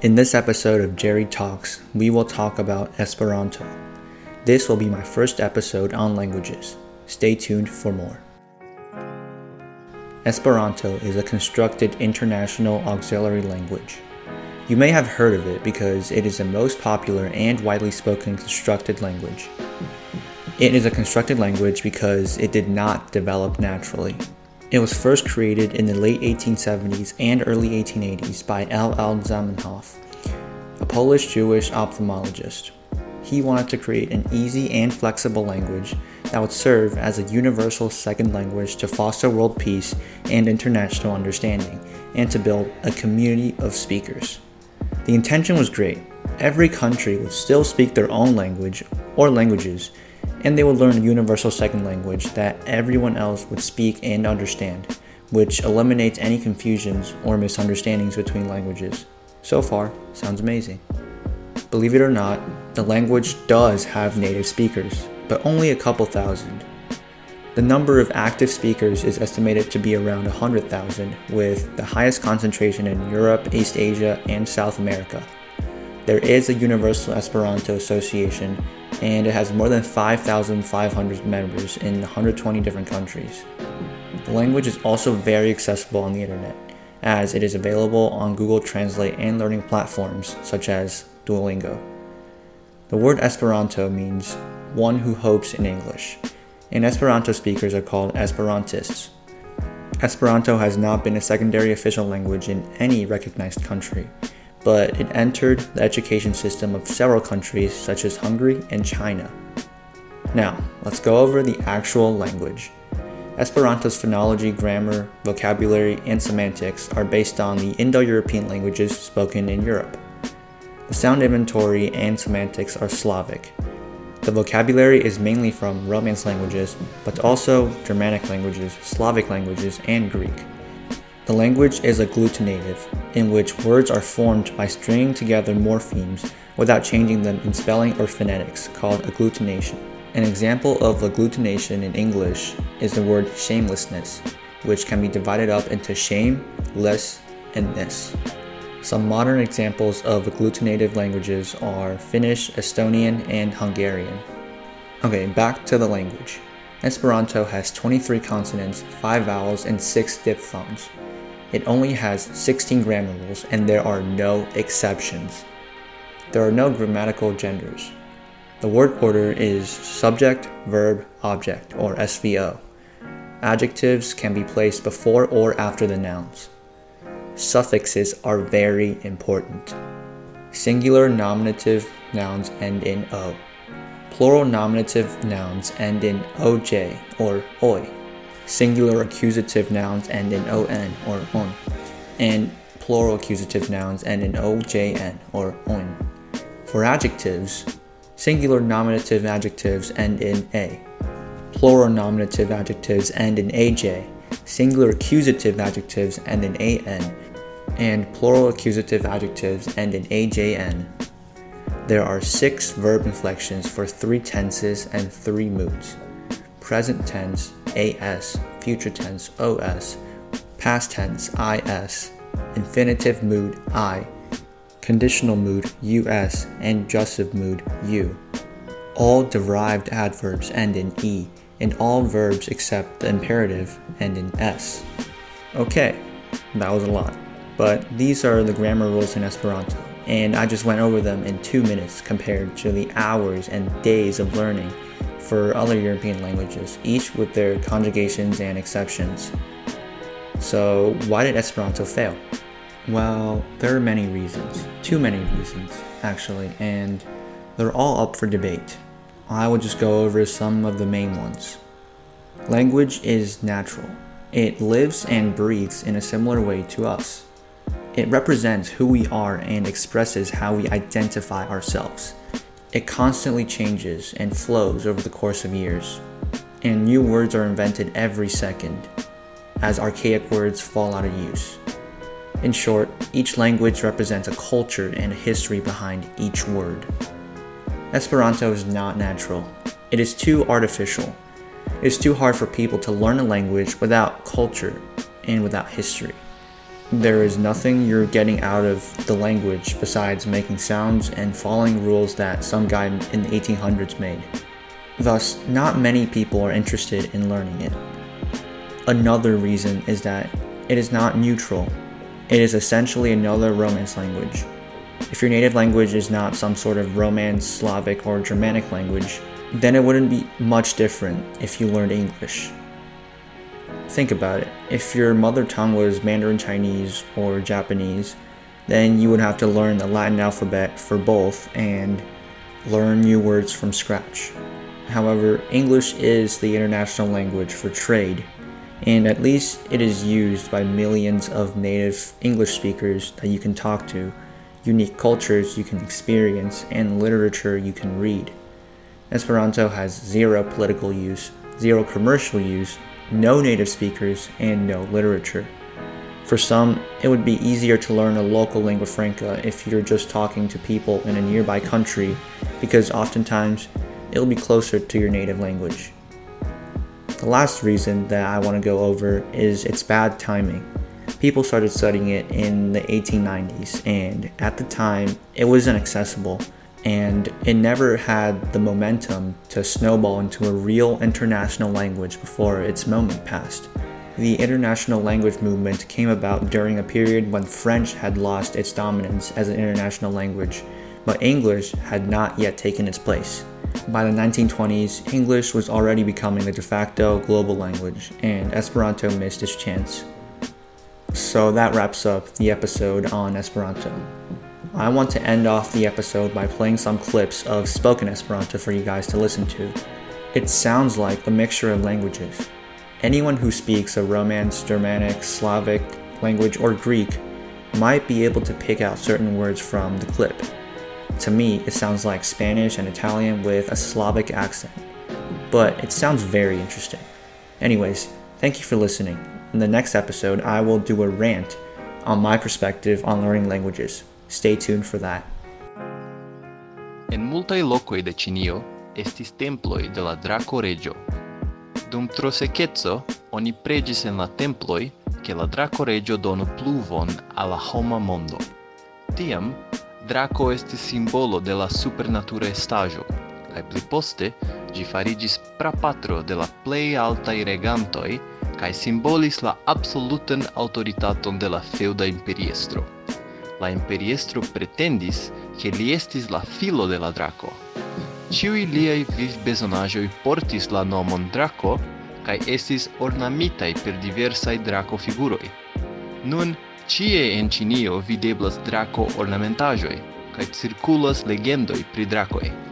In this episode of Jerry Talks, we will talk about Esperanto. This will be my first episode on languages. Stay tuned for more. Esperanto is a constructed international auxiliary language. You may have heard of it because it is the most popular and widely spoken constructed language. It is a constructed language because it did not develop naturally. It was first created in the late 1870s and early 1880s by L. L. Zamenhof, a Polish Jewish ophthalmologist. He wanted to create an easy and flexible language that would serve as a universal second language to foster world peace and international understanding, and to build a community of speakers. The intention was great. Every country would still speak their own language or languages and they would learn a universal second language that everyone else would speak and understand, which eliminates any confusions or misunderstandings between languages. So far, sounds amazing. Believe it or not, the language does have native speakers, but only a couple thousand. The number of active speakers is estimated to be around 100,000, with the highest concentration in Europe, East Asia, and South America. There is a Universal Esperanto Association and it has more than 5,500 members in 120 different countries. The language is also very accessible on the internet, as it is available on Google Translate and learning platforms such as Duolingo. The word Esperanto means one who hopes in English, and Esperanto speakers are called Esperantists. Esperanto has not been a secondary official language in any recognized country, but it entered the education system of several countries such as Hungary and China. Now, let's go over the actual language. Esperanto's phonology, grammar, vocabulary, and semantics are based on the Indo European languages spoken in Europe. The sound inventory and semantics are Slavic. The vocabulary is mainly from Romance languages, but also Germanic languages, Slavic languages, and Greek. The language is agglutinative, in which words are formed by stringing together morphemes without changing them in spelling or phonetics, called agglutination. An example of agglutination in English is the word shamelessness, which can be divided up into shame, less, and ness. Some modern examples of agglutinative languages are Finnish, Estonian, and Hungarian. Okay, back to the language. Esperanto has 23 consonants, 5 vowels, and 6 diphthongs. It only has 16 grammar rules and there are no exceptions. There are no grammatical genders. The word order is subject, verb, object, or SVO. Adjectives can be placed before or after the nouns. Suffixes are very important. Singular nominative nouns end in O. Plural nominative nouns end in OJ or OI singular accusative nouns end in on or on, and plural accusative nouns end in ojn or on. For adjectives, singular nominative adjectives end in a, plural nominative adjectives end in aj, singular accusative adjectives end in an, and plural accusative adjectives end in ajn. There are six verb inflections for three tenses and three moods. Present tense, AS, future tense, OS, past tense, IS, infinitive mood, I, conditional mood, US, and jussive mood, U. All derived adverbs end in E, and all verbs except the imperative end in S. Okay, that was a lot, but these are the grammar rules in Esperanto, and I just went over them in two minutes compared to the hours and days of learning for other European languages, each with their conjugations and exceptions. So, why did Esperanto fail? Well, there are many reasons. Too many reasons, actually, and they're all up for debate. I will just go over some of the main ones. Language is natural, it lives and breathes in a similar way to us. It represents who we are and expresses how we identify ourselves. It constantly changes and flows over the course of years, and new words are invented every second as archaic words fall out of use. In short, each language represents a culture and a history behind each word. Esperanto is not natural. It is too artificial. It is too hard for people to learn a language without culture and without history. There is nothing you're getting out of the language besides making sounds and following rules that some guy in the 1800s made. Thus, not many people are interested in learning it. Another reason is that it is not neutral. It is essentially another Romance language. If your native language is not some sort of Romance, Slavic, or Germanic language, then it wouldn't be much different if you learned English. Think about it. If your mother tongue was Mandarin Chinese or Japanese, then you would have to learn the Latin alphabet for both and learn new words from scratch. However, English is the international language for trade, and at least it is used by millions of native English speakers that you can talk to, unique cultures you can experience, and literature you can read. Esperanto has zero political use, zero commercial use, no native speakers, and no literature. For some, it would be easier to learn a local lingua franca if you're just talking to people in a nearby country, because oftentimes it'll be closer to your native language. The last reason that I want to go over is its bad timing. People started studying it in the 1890s, and at the time, it was inaccessible and it never had the momentum to snowball into a real international language before its moment passed. The international language movement came about during a period when French had lost its dominance as an international language, but English had not yet taken its place. By the 1920s, English was already becoming the de facto global language, and Esperanto missed its chance. So that wraps up the episode on Esperanto. I want to end off the episode by playing some clips of spoken Esperanto for you guys to listen to. It sounds like a mixture of languages. Anyone who speaks a Romance, Germanic, Slavic language, or Greek might be able to pick out certain words from the clip. To me, it sounds like Spanish and Italian with a Slavic accent, but it sounds very interesting. Anyways, thank you for listening. In the next episode, I will do a rant on my perspective on learning languages. Stay tuned for that. En multaj lokoj de Ĉinio estis temploj de la Drako Reĝo. Dum trosekeco oni preĝis en la temploj ke la Drako Reĝo donu pluvon al la homa mondo. Tiam Drako estis simbolo de la supernatura estaĵo kaj pli poste ĝi fariĝis prapatro de la plej altaj regantoj kaj simbolis la absolutan aŭtoritaton de la feŭda imperiestro la imperiestro pretendis che li estis la filo de la draco. Ciui liai viv besonagioi portis la nomon draco, cae estis ornamitai per diversai draco figuroi. Nun, cie en Cinio videblas draco ornamentajoi, cae circulas legendoi pri dracoi.